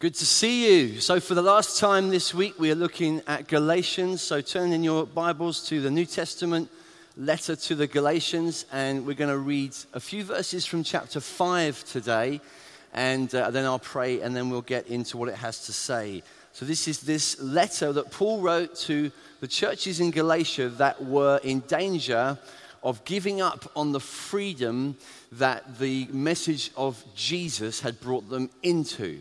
Good to see you. So, for the last time this week, we are looking at Galatians. So, turn in your Bibles to the New Testament letter to the Galatians, and we're going to read a few verses from chapter 5 today, and uh, then I'll pray, and then we'll get into what it has to say. So, this is this letter that Paul wrote to the churches in Galatia that were in danger of giving up on the freedom that the message of Jesus had brought them into.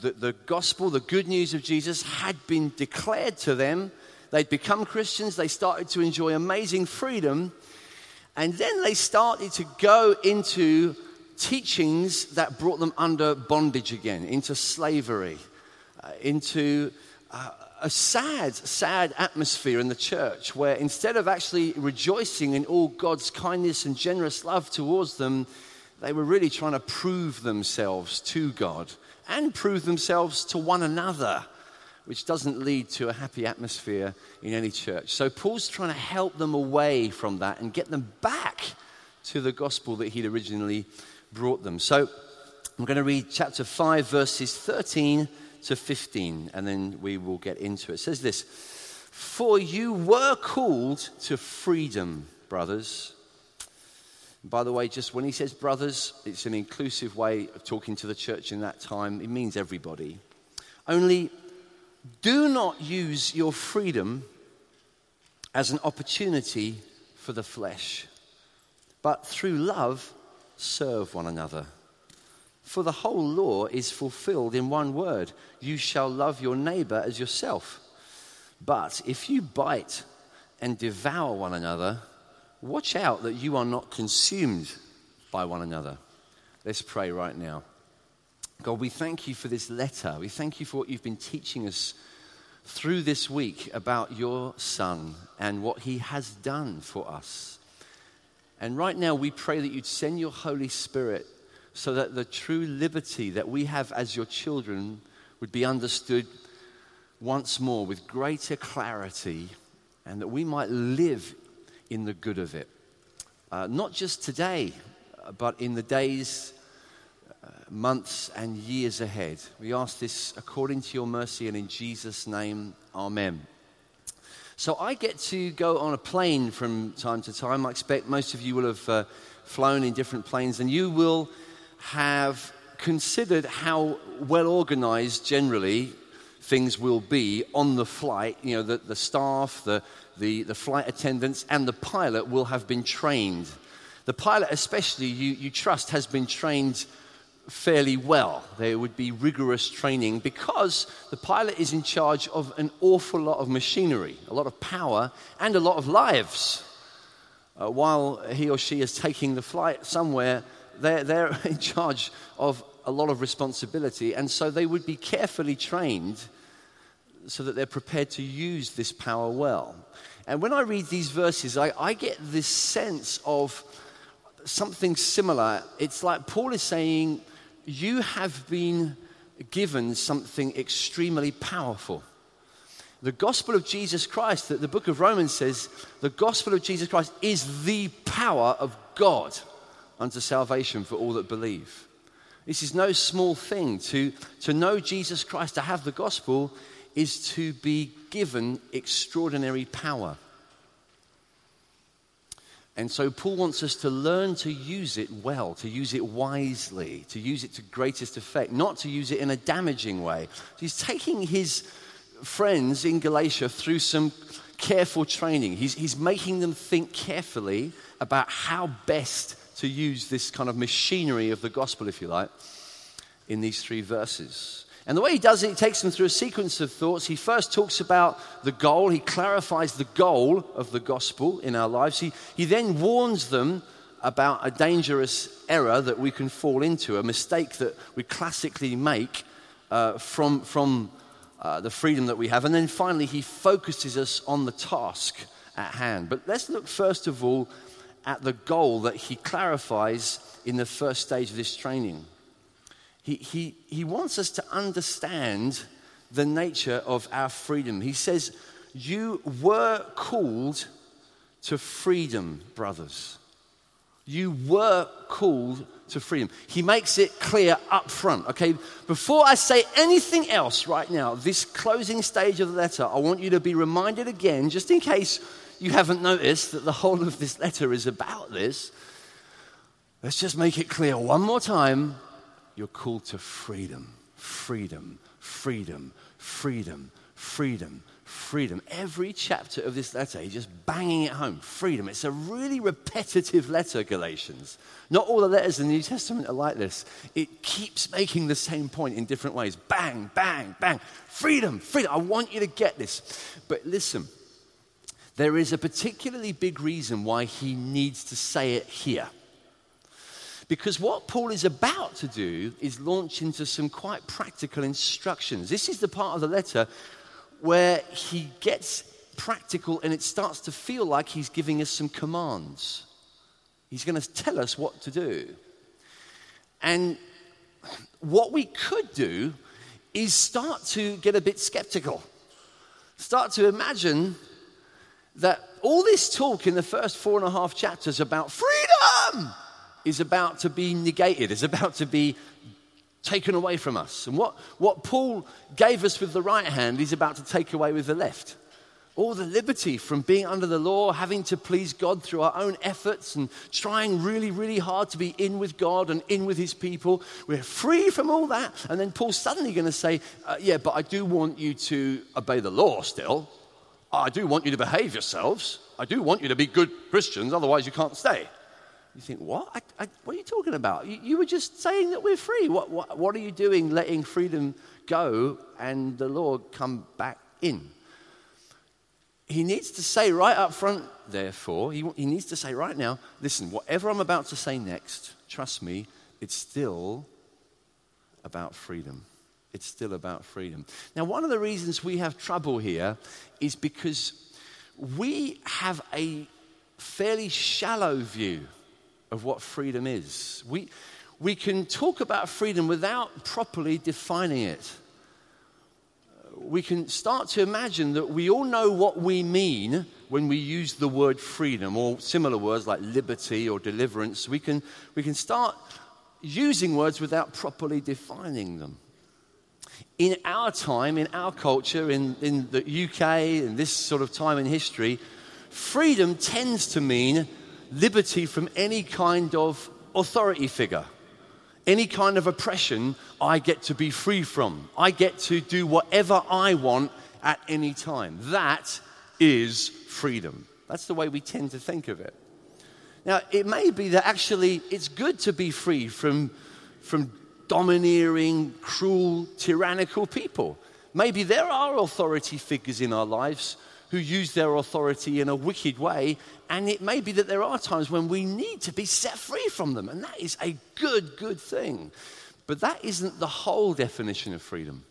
The, the gospel, the good news of Jesus, had been declared to them. They'd become Christians, they started to enjoy amazing freedom, and then they started to go into teachings that brought them under bondage again, into slavery, uh, into uh, a sad, sad atmosphere in the church where instead of actually rejoicing in all God's kindness and generous love towards them, they were really trying to prove themselves to God and prove themselves to one another, which doesn't lead to a happy atmosphere in any church. So Paul's trying to help them away from that and get them back to the gospel that he'd originally brought them. So I'm going to read chapter 5, verses 13 to 15, and then we will get into it. It says this For you were called to freedom, brothers. By the way, just when he says brothers, it's an inclusive way of talking to the church in that time. It means everybody. Only do not use your freedom as an opportunity for the flesh, but through love, serve one another. For the whole law is fulfilled in one word you shall love your neighbor as yourself. But if you bite and devour one another, Watch out that you are not consumed by one another. Let's pray right now. God, we thank you for this letter. We thank you for what you've been teaching us through this week about your Son and what he has done for us. And right now, we pray that you'd send your Holy Spirit so that the true liberty that we have as your children would be understood once more with greater clarity and that we might live in the good of it. Uh, not just today, but in the days, uh, months, and years ahead. We ask this according to your mercy and in Jesus' name, Amen. So I get to go on a plane from time to time. I expect most of you will have uh, flown in different planes, and you will have considered how well organized generally things will be on the flight. You know, the, the staff, the, the, the flight attendants, and the pilot will have been trained. The pilot, especially, you, you trust, has been trained fairly well. There would be rigorous training because the pilot is in charge of an awful lot of machinery, a lot of power, and a lot of lives. Uh, while he or she is taking the flight somewhere, they're, they're in charge of a lot of responsibility, and so they would be carefully trained so that they're prepared to use this power well. And when I read these verses, I, I get this sense of something similar. It's like Paul is saying, You have been given something extremely powerful. The gospel of Jesus Christ, that the book of Romans says, the gospel of Jesus Christ is the power of God unto salvation for all that believe. This is no small thing. To, to know Jesus Christ, to have the gospel, is to be given extraordinary power. And so Paul wants us to learn to use it well, to use it wisely, to use it to greatest effect, not to use it in a damaging way. He's taking his friends in Galatia through some careful training. He's, he's making them think carefully about how best to use this kind of machinery of the gospel, if you like, in these three verses. And the way he does it, he takes them through a sequence of thoughts. He first talks about the goal, he clarifies the goal of the gospel in our lives. He, he then warns them about a dangerous error that we can fall into, a mistake that we classically make uh, from, from uh, the freedom that we have. And then finally, he focuses us on the task at hand. But let's look first of all at the goal that he clarifies in the first stage of this training he, he, he wants us to understand the nature of our freedom. He says, You were called to freedom, brothers. You were called to freedom. He makes it clear up front, okay? Before I say anything else right now, this closing stage of the letter, I want you to be reminded again, just in case you haven't noticed that the whole of this letter is about this. Let's just make it clear one more time. You're called to freedom, freedom, freedom, freedom, freedom, freedom. Every chapter of this letter, he's just banging it home. Freedom. It's a really repetitive letter, Galatians. Not all the letters in the New Testament are like this. It keeps making the same point in different ways. Bang, bang, bang. Freedom, freedom. I want you to get this. But listen, there is a particularly big reason why he needs to say it here. Because what Paul is about to do is launch into some quite practical instructions. This is the part of the letter where he gets practical and it starts to feel like he's giving us some commands. He's going to tell us what to do. And what we could do is start to get a bit skeptical. Start to imagine that all this talk in the first four and a half chapters about freedom is about to be negated, is about to be taken away from us. And what, what Paul gave us with the right hand, he's about to take away with the left. All the liberty from being under the law, having to please God through our own efforts, and trying really, really hard to be in with God and in with his people. We're free from all that. And then Paul's suddenly going to say, uh, Yeah, but I do want you to obey the law still. I do want you to behave yourselves. I do want you to be good Christians, otherwise, you can't stay. You think, what? I, I, what are you talking about? You, you, were just saying that we're free. What, what, what are you doing letting freedom go and the Lord come back in? He needs to say right up front, therefore, he, he needs to say right now, listen, whatever I'm about to say next, trust me, it's still about freedom. It's still about freedom. Now, one of the reasons we have trouble here is because we have a fairly shallow view of what freedom is. We, we can talk about freedom without properly defining it. We can start to imagine that we all know what we mean when we use the word freedom or similar words like liberty or deliverance. We can, we can start using words without properly defining them. In our time, in our culture, in, in the UK, in this sort of time in history, freedom tends to mean liberty from any kind of authority figure. Any kind of oppression, I get to be free from. I get to do whatever I want at any time. That is freedom. That's the way we tend to think of it. Now, it may be that actually it's good to be free from, from domineering, cruel, tyrannical people. Maybe there are authority figures in our lives who use their authority in a wicked way. And it may be that there are times when we need to be set free from them. And that is a good, good thing. But that isn't the whole definition of freedom.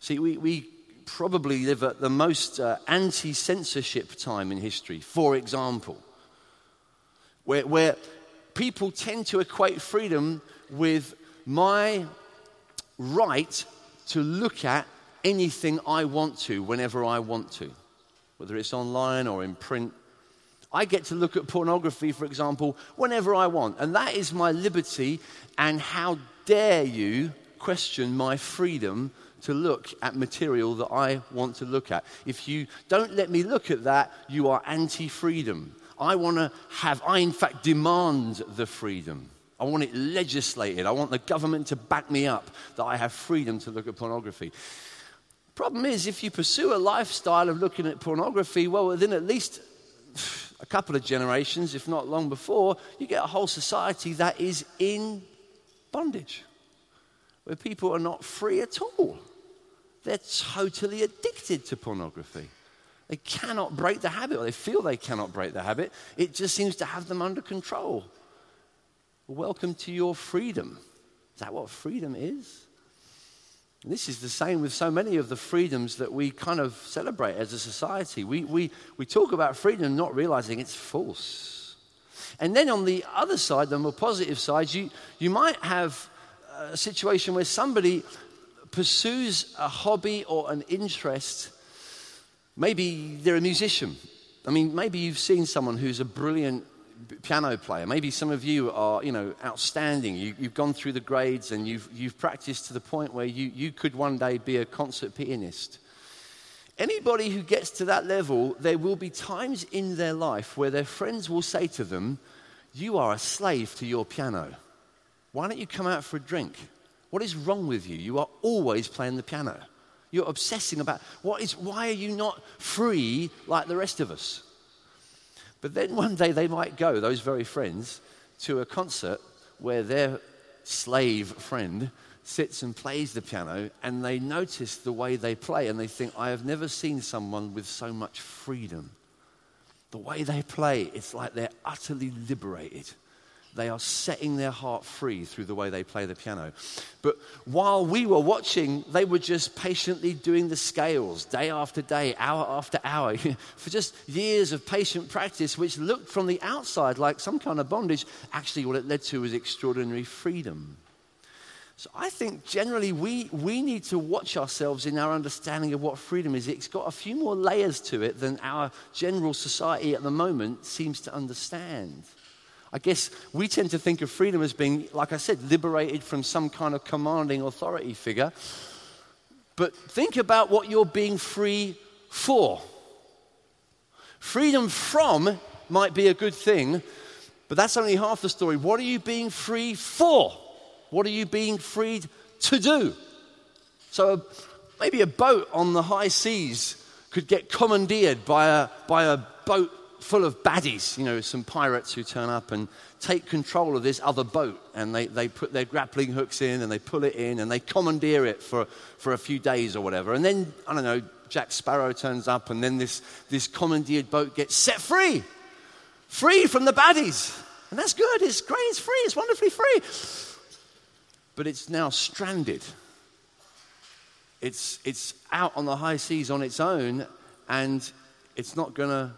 See, we, we probably live at the most uh, anti censorship time in history, for example, where, where people tend to equate freedom with my right to look at anything I want to whenever I want to, whether it's online or in print. I get to look at pornography, for example, whenever I want. And that is my liberty. And how dare you question my freedom to look at material that I want to look at? If you don't let me look at that, you are anti freedom. I want to have, I in fact demand the freedom. I want it legislated. I want the government to back me up that I have freedom to look at pornography. Problem is, if you pursue a lifestyle of looking at pornography, well, within at least a couple of generations, if not long before, you get a whole society that is in bondage, where people are not free at all. They're totally addicted to pornography. They cannot break the habit, or they feel they cannot break the habit. It just seems to have them under control. Welcome to your freedom. Is that what freedom is? This is the same with so many of the freedoms that we kind of celebrate as a society. We, we, we talk about freedom not realizing it's false. And then on the other side, the more positive side, you, you might have a situation where somebody pursues a hobby or an interest. Maybe they're a musician. I mean, maybe you've seen someone who's a brilliant piano player. Maybe some of you are, you know, outstanding. You, have gone through the grades and you've, you've practiced to the point where you, you could one day be a concert pianist. Anybody who gets to that level, there will be times in their life where their friends will say to them, You are a slave to your piano. Why don't you come out for a drink? What is wrong with you? You are always playing the piano. You're obsessing about what is, why are you not free like the rest of us? But then one day they might go, those very friends, to a concert where their slave friend sits and plays the piano and they notice the way they play and they think, I have never seen someone with so much freedom. The way they play, it's like they're utterly liberated. They are setting their heart free through the way they play the piano. But while we were watching, they were just patiently doing the scales day after day, hour after hour, for just years of patient practice, which looked from the outside like some kind of bondage. Actually, what it led to was extraordinary freedom. So I think generally we, we need to watch ourselves in our understanding of what freedom is. It's got a few more layers to it than our general society at the moment seems to understand. I guess we tend to think of freedom as being, like I said, liberated from some kind of commanding authority figure. But think about what you're being free for. Freedom from might be a good thing, but that's only half the story. What are you being free for? What are you being freed to do? So uh, maybe a boat on the high seas could get commandeered by a, by a boat full of baddies, you know, some pirates who turn up and take control of this other boat. And they, they put their grappling hooks in and they pull it in and they commandeer it for, for a few days or whatever. And then, I don't know, Jack Sparrow turns up and then this, this commandeered boat gets set free. Free from the baddies. And that's good. It's great. It's free. It's wonderfully free but it's now stranded. It's, it's out on the high seas on its own, and it's not going to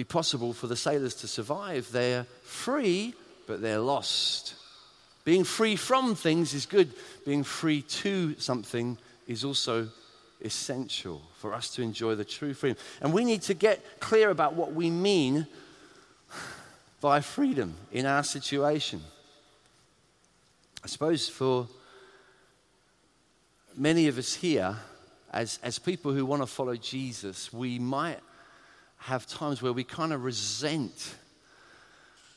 be possible for the sailors to survive. They're free, but they're lost. Being free from things is good, being free to something is also essential for us to enjoy the true freedom. And we need to get clear about what we mean by freedom in our situation. I suppose for many of us here, as, as people who want to follow Jesus, we might have times where we kind of resent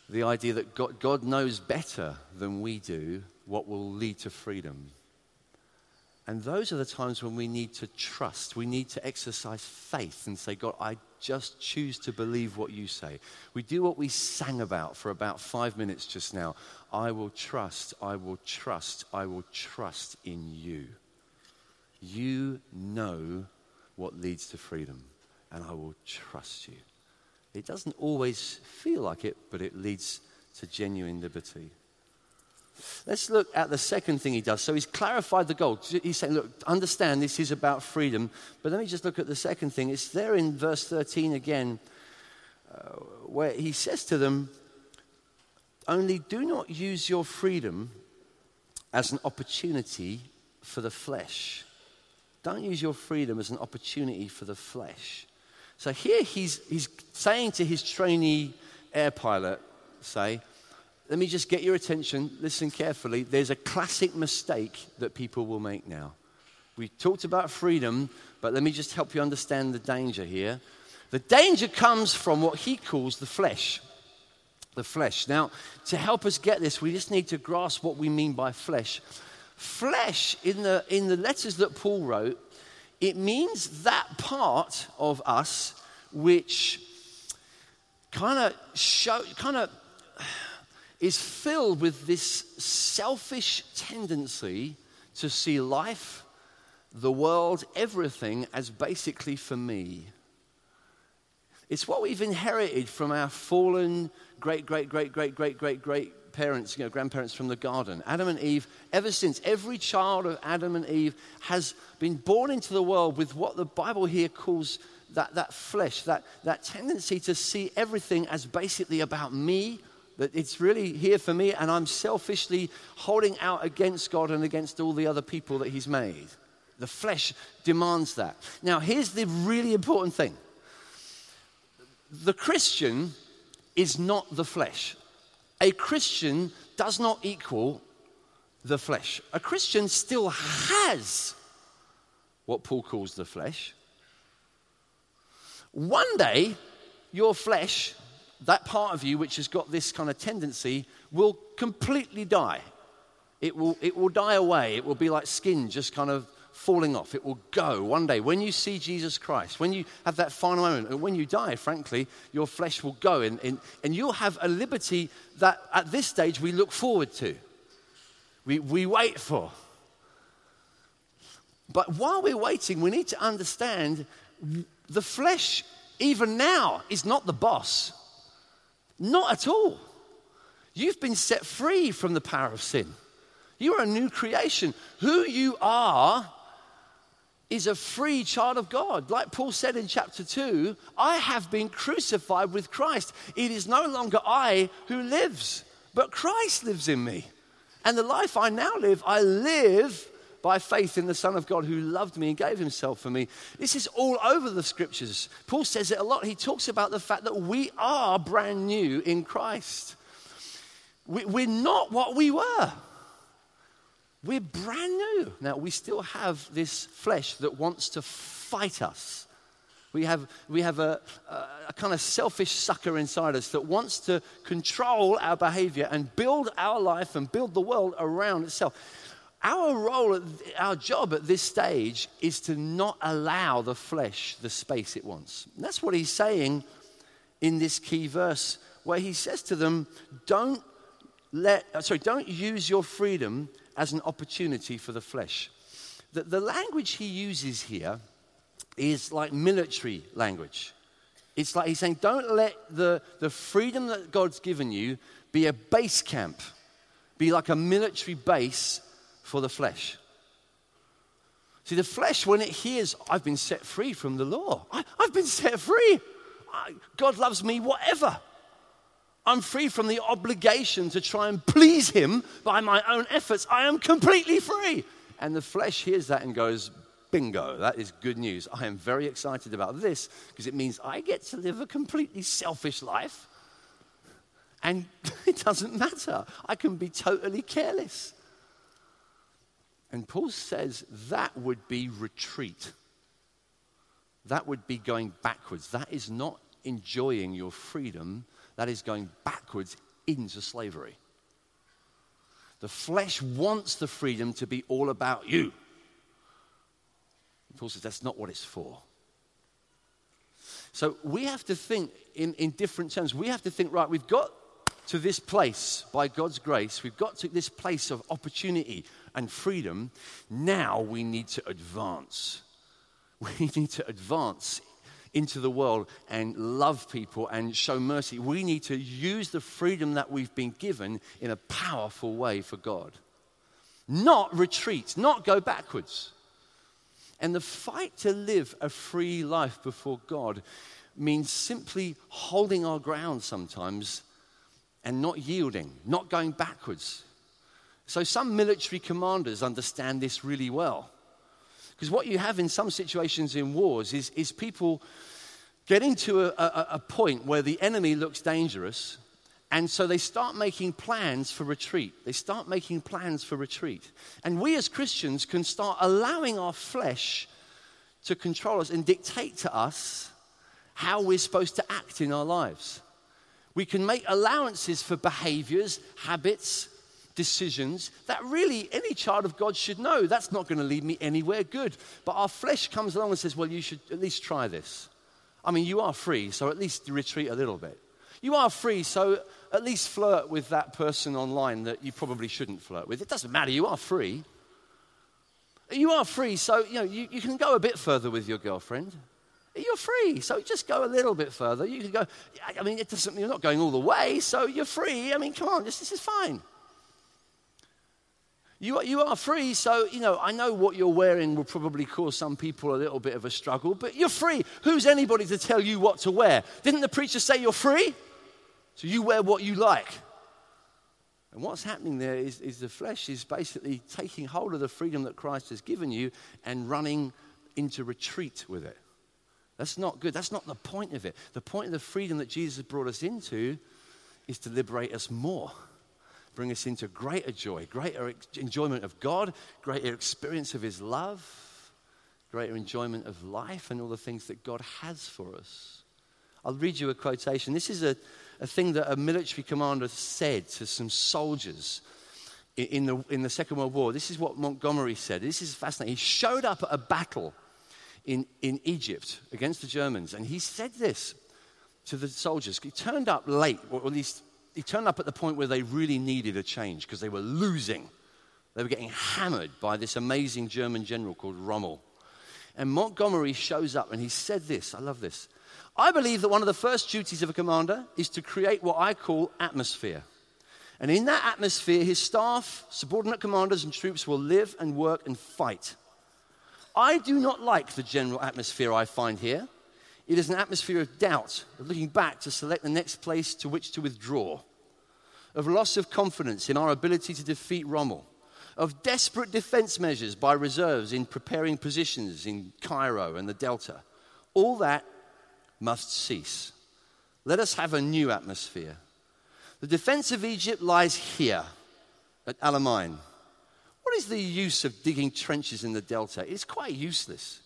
the idea that God, God knows better than we do what will lead to freedom. And those are the times when we need to trust. We need to exercise faith and say, God, I just choose to believe what you say. We do what we sang about for about five minutes just now. I will trust, I will trust, I will trust in you. You know what leads to freedom, and I will trust you. It doesn't always feel like it, but it leads to genuine liberty. Let's look at the second thing he does. So he's clarified the goal. He's saying, look, understand this is about freedom. But let me just look at the second thing. It's there in verse 13 again, uh, where he says to them, only do not use your freedom as an opportunity for the flesh. Don't use your freedom as an opportunity for the flesh. So here he's, he's saying to his trainee air pilot, say, let me just get your attention. Listen carefully. There's a classic mistake that people will make now. We talked about freedom, but let me just help you understand the danger here. The danger comes from what he calls the flesh. The flesh. Now, to help us get this, we just need to grasp what we mean by flesh. Flesh, in the, in the letters that Paul wrote, it means that part of us which kind of show, kind of is filled with this selfish tendency to see life, the world, everything as basically for me. It's what we've inherited from our fallen great, great, great, great, great, great, great parents, you know, grandparents from the garden. Adam and Eve, ever since, every child of Adam and Eve has been born into the world with what the Bible here calls that, that flesh, that, that tendency to see everything as basically about me that it's really here for me, and I'm selfishly holding out against God and against all the other people that He's made. The flesh demands that. Now, here's the really important thing the Christian is not the flesh. A Christian does not equal the flesh. A Christian still has what Paul calls the flesh. One day, your flesh, that part of you which has got this kind of tendency, will completely die. It will, it will die away. It will be like skin just kind of falling off. It will go one day. When you see Jesus Christ, when you have that final moment, and when you die, frankly, your flesh will go. And, and, and you'll have a liberty that at this stage we look forward to, we, we wait for. But while we're waiting, we need to understand the flesh, even now, is not the boss. Not at all. You've been set free from the power of sin. You are a new creation. Who you are is a free child of God. Like Paul said in chapter 2, I have been crucified with Christ. It is no longer I who lives, but Christ lives in me. And the life I now live, I live by faith in the Son of God who loved me and gave himself for me. This is all over the scriptures. Paul says it a lot. He talks about the fact that we are brand new in Christ. We're not what we were. We're brand new. Now, we still have this flesh that wants to fight us. We have, we have a, a, kind of selfish sucker inside us that wants to control our behavior and build our life and build the world around itself. Our role, our job at this stage is to not allow the flesh the space it wants. That's what he's saying in this key verse, where he says to them, Don't let, sorry, don't use your freedom as an opportunity for the flesh. The, the language he uses here is like military language. It's like he's saying, don't let the, the freedom that God's given you be a base camp, be like a military base for the flesh. See, the flesh, when it hears, I've been set free from the law, I, have been set free. I, God loves me, whatever. I'm free from the obligation to try and please Him by my own efforts. I am completely free. And the flesh hears that and goes, Bingo, that is good news. I am very excited about this because it means I get to live a completely selfish life. And it doesn't matter. I can be totally careless. And Paul says that would be retreat. That would be going backwards. That is not enjoying your freedom that is going backwards into slavery. The flesh wants the freedom to be all about you. Paul says that's not what it's for. So we have to think in, in different terms. We have to think, right, we've got to this place by God's grace, we've got to this place of opportunity and freedom. Now we need to advance. We need to advance into the world and love people and show mercy. We need to use the freedom that we've been given in a powerful way for God. Not retreat, not go backwards. And the fight to live a free life before God means simply holding our ground sometimes and not yielding, not going backwards. So, some military commanders understand this really well. Because what you have in some situations in wars is, is people getting to a, a, a point where the enemy looks dangerous, and so they start making plans for retreat. They start making plans for retreat. And we as Christians can start allowing our flesh to control us and dictate to us how we're supposed to act in our lives. We can make allowances for behaviors, habits, decisions that really any child of God should know that's not going to lead me anywhere good. But our flesh comes along and says, Well, you should at least try this. I mean, you are free, so at least retreat a little bit. You are free, so at least flirt with that person online that you probably shouldn't flirt with. It doesn't matter, you are free. You are free, so you know you, you can go a bit further with your girlfriend. You're free, so just go a little bit further. You can go. I mean, it doesn't. You're not going all the way, so you're free. I mean, come on, this, this is fine. You are, you are free, so, you know, I know what you're wearing will probably cause some people a little bit of a struggle, but you're free. Who's anybody to tell you what to wear? Didn't the preacher say you're free? So you wear what you like. And what's happening there is, is the flesh is basically taking hold of the freedom that Christ has given you and running into retreat with it. That's not good. That's not the point of it. The point of the freedom that Jesus brought us into is to liberate us more, bring us into greater joy, greater enjoyment of God, greater experience of His love, greater enjoyment of life, and all the things that God has for us. I'll read you a quotation. This is a, a thing that a military commander said to some soldiers in the, in the Second World War. This is what Montgomery said. This is fascinating. He showed up at a battle in, in Egypt against the Germans, and he said this to the soldiers. He turned up late, or at least he turned up at the point where they really needed a change because they were losing. They were getting hammered by this amazing German general called Rommel. And Montgomery shows up and he said this I love this. I believe that one of the first duties of a commander is to create what I call atmosphere. And in that atmosphere, his staff, subordinate commanders, and troops will live and work and fight. I do not like the general atmosphere I find here. It is an atmosphere of doubt, of looking back to select the next place to which to withdraw, of loss of confidence in our ability to defeat Rommel, of desperate defense measures by reserves in preparing positions in Cairo and the Delta. All that must cease. Let us have a new atmosphere. The defense of Egypt lies here at Alamein. What is the use of digging trenches in the delta? It's quite useless.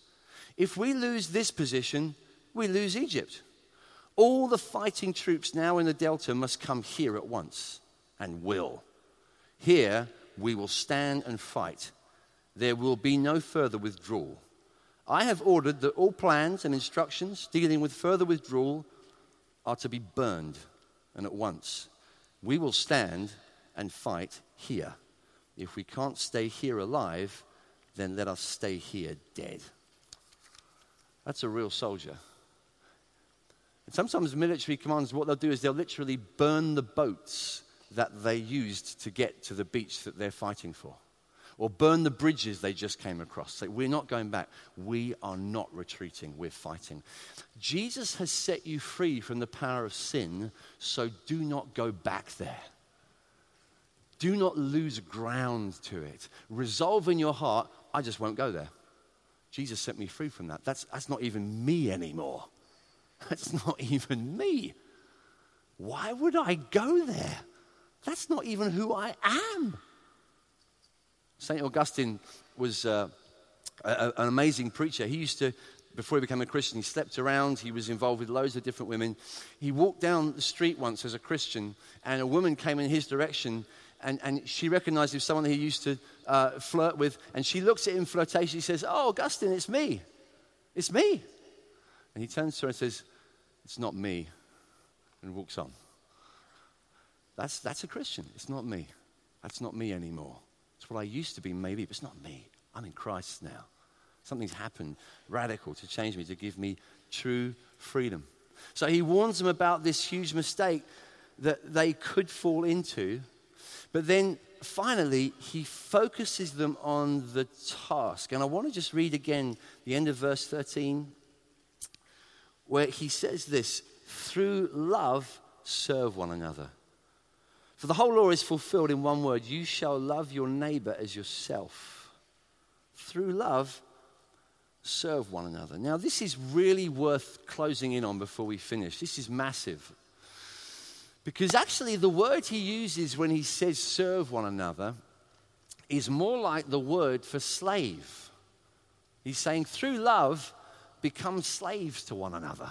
If we lose this position, we lose Egypt. All the fighting troops now in the delta must come here at once and will. Here we will stand and fight. There will be no further withdrawal. I have ordered that all plans and instructions dealing with further withdrawal are to be burned and at once. We will stand and fight here. If we can't stay here alive, then let us stay here dead. That's a real soldier. And sometimes military commanders, what they'll do is they'll literally burn the boats that they used to get to the beach that they're fighting for. Or burn the bridges they just came across. Say, we're not going back. We are not retreating. We're fighting. Jesus has set you free from the power of sin, so do not go back there. Do not lose ground to it. Resolve in your heart, I just won't go there. Jesus set me free from that. That's, that's not even me anymore. That's not even me. Why would I go there? That's not even who I am. St. Augustine was uh, a, an amazing preacher. He used to, before he became a Christian, he slept around. He was involved with loads of different women. He walked down the street once as a Christian, and a woman came in his direction and, and she recognized him someone he used to uh, flirt with. And she looks at him flirtation. She says, Oh, Augustine, it's me. It's me. And he turns to her and says, It's not me. And walks on. That's, that's a Christian. It's not me. That's not me anymore. It's what I used to be, maybe, but it's not me. I'm in Christ now. Something's happened radical to change me, to give me true freedom. So he warns them about this huge mistake that they could fall into but then finally, he focuses them on the task. And I want to just read again the end of verse 13, where he says this through love, serve one another. For the whole law is fulfilled in one word you shall love your neighbor as yourself. Through love, serve one another. Now, this is really worth closing in on before we finish. This is massive. Because actually, the word he uses when he says serve one another is more like the word for slave. He's saying, through love, become slaves to one another.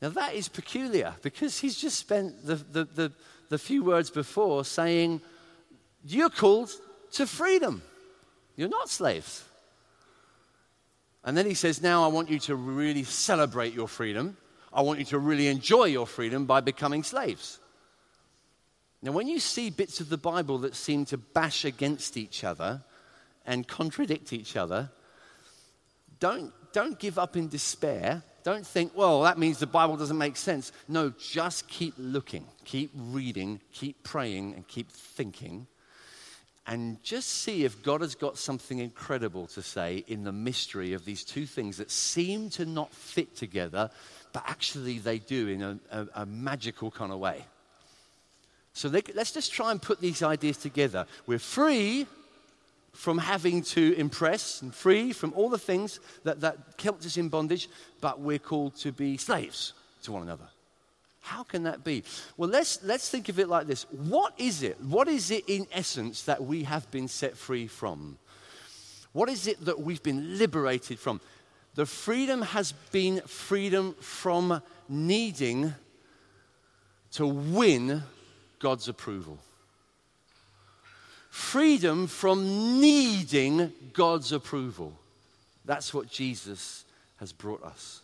Now, that is peculiar because he's just spent the, the, the, the few words before saying, You're called to freedom. You're not slaves. And then he says, Now I want you to really celebrate your freedom I want you to really enjoy your freedom by becoming slaves. Now, when you see bits of the Bible that seem to bash against each other and contradict each other, don't, don't give up in despair. Don't think, well, that means the Bible doesn't make sense. No, just keep looking, keep reading, keep praying, and keep thinking. And just see if God has got something incredible to say in the mystery of these two things that seem to not fit together, but actually they do in a, a, a magical kind of way. So they, let's just try and put these ideas together. We're free, from having to impress and free from all the things that, that kept us in bondage, but we're called to be slaves to one another. How can that be? Well, let's, let's think of it like this. What is it? What is it in essence that we have been set free from? What is it that we've been liberated from? The freedom has been freedom from needing to win God's approval. Freedom from needing God's approval. That's what Jesus has brought us.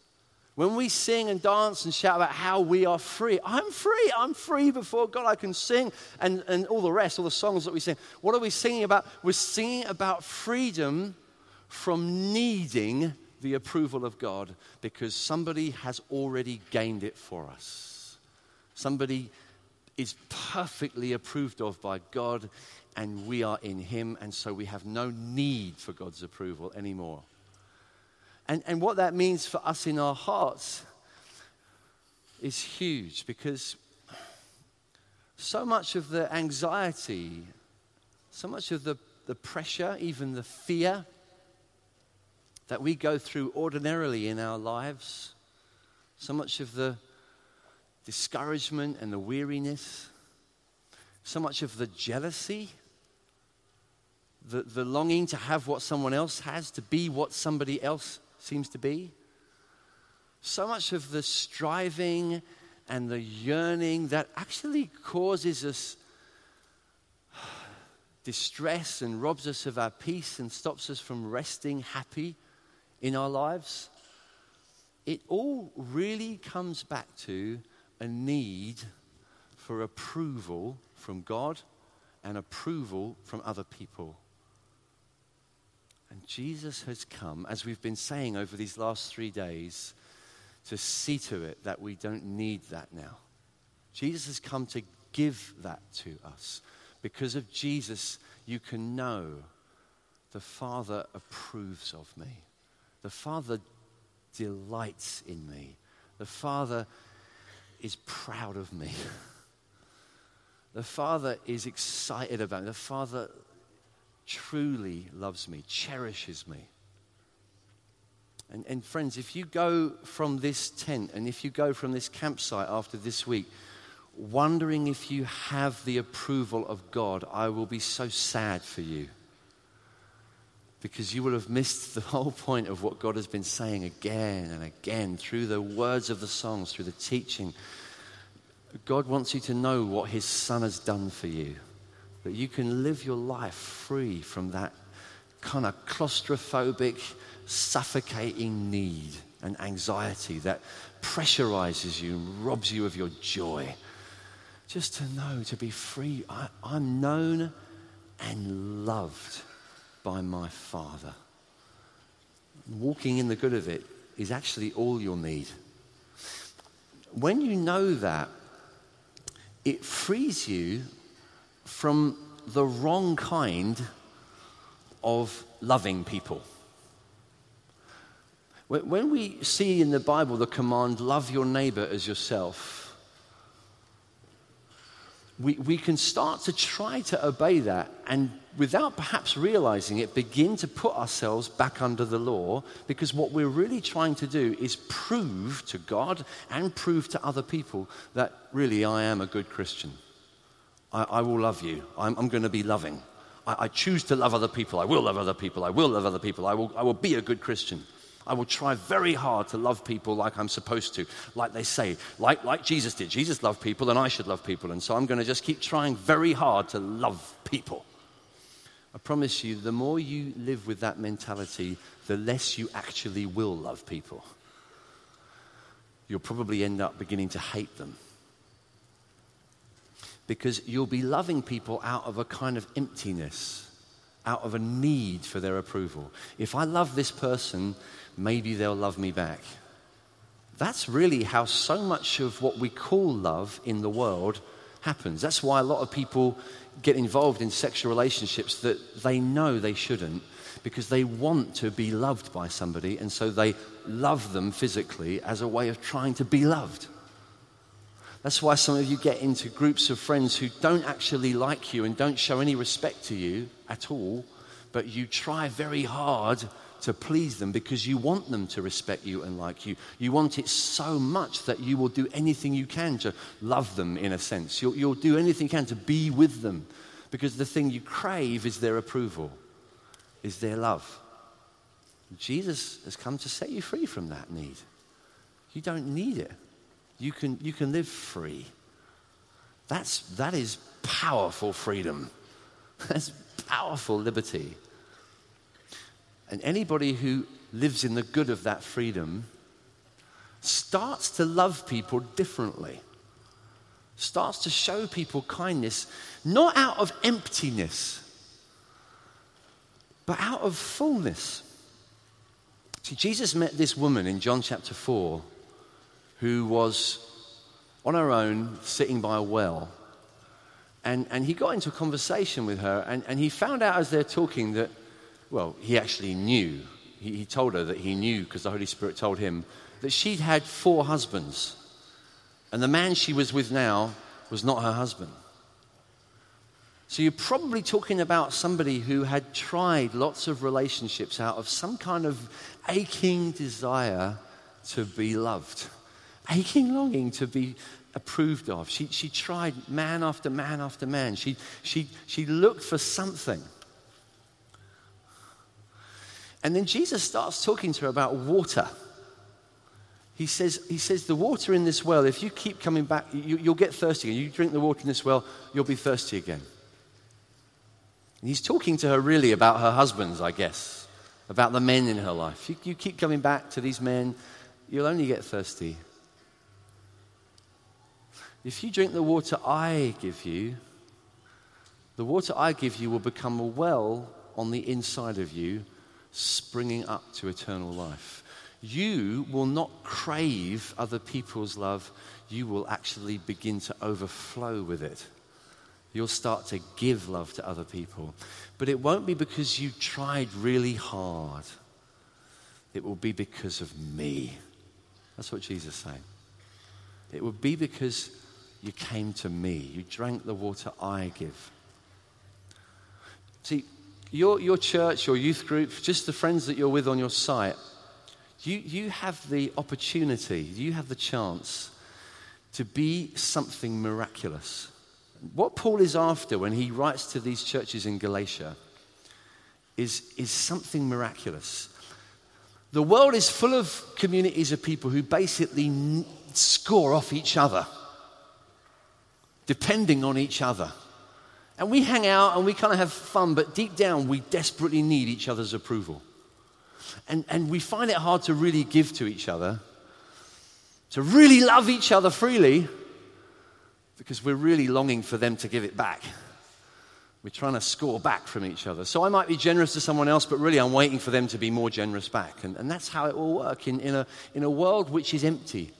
When we sing and dance and shout about how we are free, I'm free, I'm free before God. I can sing and, and all the rest, all the songs that we sing. What are we singing about? We're singing about freedom from needing the approval of God because somebody has already gained it for us. Somebody is perfectly approved of by God, and we are in Him, and so we have no need for God's approval anymore. And, and what that means for us in our hearts is huge because so much of the anxiety, so much of the, the pressure, even the fear that we go through ordinarily in our lives, so much of the discouragement and the weariness, so much of the jealousy the, the longing to have what someone else has, to be what somebody else seems to be. So much of the striving and the yearning that actually causes us distress and robs us of our peace and stops us from resting happy in our lives. It all really comes back to a need for approval from God and approval from other people. And Jesus has come, as we've been saying over these last three days, to see to it that we don't need that now. Jesus has come to give that to us. Because of Jesus, you can know the Father approves of me. The Father delights in me. The Father is proud of me. The Father is excited about me. The Father truly loves me, cherishes me. And, and friends, if you go from this tent and if you go from this campsite after this week, wondering if you have the approval of God, I will be so sad for you. Because you will have missed the whole point of what God has been saying again and again through the words of the songs, through the teaching. God wants you to know what His Son has done for you that you can live your life free from that kind of claustrophobic, suffocating need and anxiety that pressurizes you and robs you of your joy. Just to know, to be free, I, I'm known and loved by my Father. Walking in the good of it is actually all you'll need. When you know that, it frees you from the wrong kind of loving people. When we see in the Bible the command, love your neighbor as yourself, we, we can start to try to obey that and without perhaps realizing it, begin to put ourselves back under the law because what we're really trying to do is prove to God and prove to other people that really I am a good Christian. I, I will love you. I'm, I'm going to be loving. I, I, choose to love other people. I will love other people. I will love other people. I will, I will be a good Christian. I will try very hard to love people like I'm supposed to, like they say, like, like Jesus did. Jesus loved people, and I should love people. And so I'm going to just keep trying very hard to love people. I promise you, the more you live with that mentality, the less you actually will love people. You'll probably end up beginning to hate them because you'll be loving people out of a kind of emptiness, out of a need for their approval. If I love this person, maybe they'll love me back. That's really how so much of what we call love in the world happens. That's why a lot of people get involved in sexual relationships that they know they shouldn't because they want to be loved by somebody and so they love them physically as a way of trying to be loved. That's why some of you get into groups of friends who don't actually like you and don't show any respect to you at all but you try very hard to please them because you want them to respect you and like you. You want it so much that you will do anything you can to love them, in a sense. You'll, you'll do anything you can to be with them because the thing you crave is their approval, is their love. Jesus has come to set you free from that need. You don't need it. You can, you can live free. That's, that is powerful freedom. That's powerful liberty. And anybody who lives in the good of that freedom starts to love people differently, starts to show people kindness, not out of emptiness, but out of fullness. See, Jesus met this woman in John chapter 4 who was on her own sitting by a well. And, and he got into a conversation with her, and, and he found out as they're talking that, well, he actually knew. He, he told her that he knew because the Holy Spirit told him that she'd had four husbands. And the man she was with now was not her husband. So you're probably talking about somebody who had tried lots of relationships out of some kind of aching desire to be loved, aching longing to be approved of. She, she tried man after man after man. She, she, she looked for something. And then Jesus starts talking to her about water. He says, he says, The water in this well, if you keep coming back, you, will get thirsty again. You drink the water in this well, you'll be thirsty again. And he's talking to her really about her husbands, I guess, about the men in her life. You, you keep coming back to these men, you'll only get thirsty. If you drink the water I give you, the water I give you will become a well on the inside of you, springing up to eternal life. You will not crave other people's love, you will actually begin to overflow with it. You'll start to give love to other people. But it won't be because you tried really hard, it will be because of me. That's what Jesus is saying. It will be because you came to me. You drank the water I give. See, your, your church, your youth group, just the friends that you're with on your site, you, you have the opportunity, you have the chance to be something miraculous. What Paul is after when he writes to these churches in Galatia is, is something miraculous. The world is full of communities of people who basically score off each other depending on each other. And we hang out and we kind of have fun, but deep down, we desperately need each other's approval. And, and we find it hard to really give to each other, to really love each other freely, because we're really longing for them to give it back. We're trying to score back from each other. So I might be generous to someone else, but really I'm waiting for them to be more generous back. And, and that's how it will work in, in, a, in a world which is empty.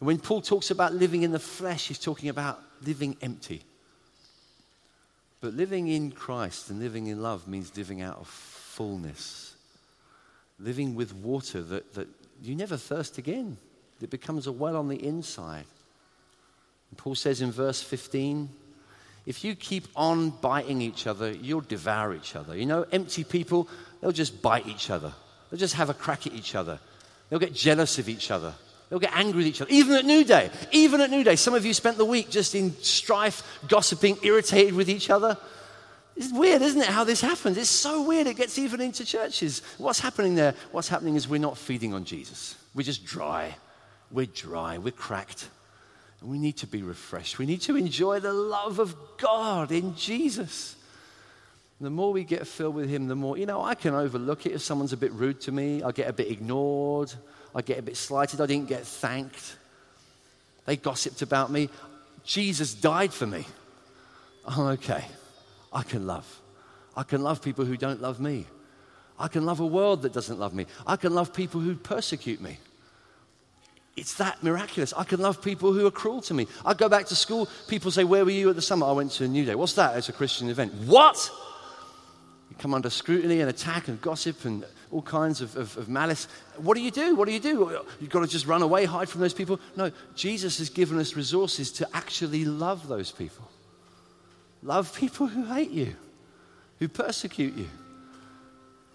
And when Paul talks about living in the flesh, he's talking about living empty. But living in Christ and living in love means living out of fullness. Living with water that, that you never thirst again. It becomes a well on the inside. And Paul says in verse 15, if you keep on biting each other, you'll devour each other. You know, empty people, they'll just bite each other. They'll just have a crack at each other. They'll get jealous of each other. They'll get angry with each other. Even at New Day. Even at New Day. Some of you spent the week just in strife, gossiping, irritated with each other. It's weird, isn't it, how this happens? It's so weird. It gets even into churches. What's happening there? What's happening is we're not feeding on Jesus. We're just dry. We're dry. We're cracked. And we need to be refreshed. We need to enjoy the love of God in Jesus. The more we get filled with Him, the more, you know, I can overlook it if someone's a bit rude to me. I get a bit ignored. I get a bit slighted. I didn't get thanked. They gossiped about me. Jesus died for me. I'm okay. I can love. I can love people who don't love me. I can love a world that doesn't love me. I can love people who persecute me. It's that miraculous. I can love people who are cruel to me. I go back to school, people say, Where were you at the summer? I went to a New Day. What's that? It's a Christian event. What? You come under scrutiny and attack and gossip and all kinds of, of, of, malice. What do you do? What do you do? You've got to just run away, hide from those people? No, Jesus has given us resources to actually love those people. Love people who hate you, who persecute you.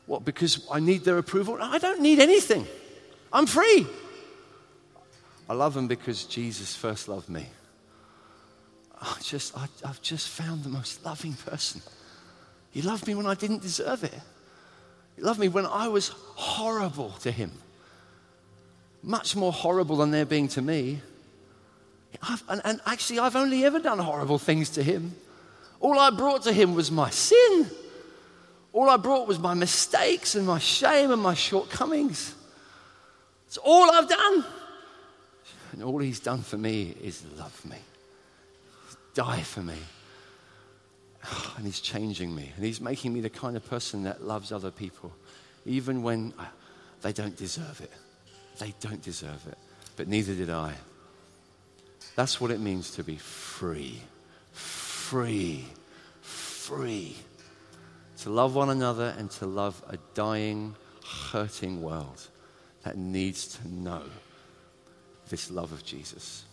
What, because I need their approval? I don't need anything. I'm free. I love them because Jesus first loved me. I just, I, I've just found the most loving person. He loved me when I didn't deserve it. He loved me when I was horrible to him. Much more horrible than they're being to me. And, and, actually, I've only ever done horrible things to him. All I brought to him was my sin. All I brought was my mistakes and my shame and my shortcomings. It's all I've done. And all he's done for me is love me, die for me. And he's changing me. And he's making me the kind of person that loves other people, even when they don't deserve it. They don't deserve it. But neither did I. That's what it means to be free. Free. Free. To love one another and to love a dying, hurting world that needs to know this love of Jesus.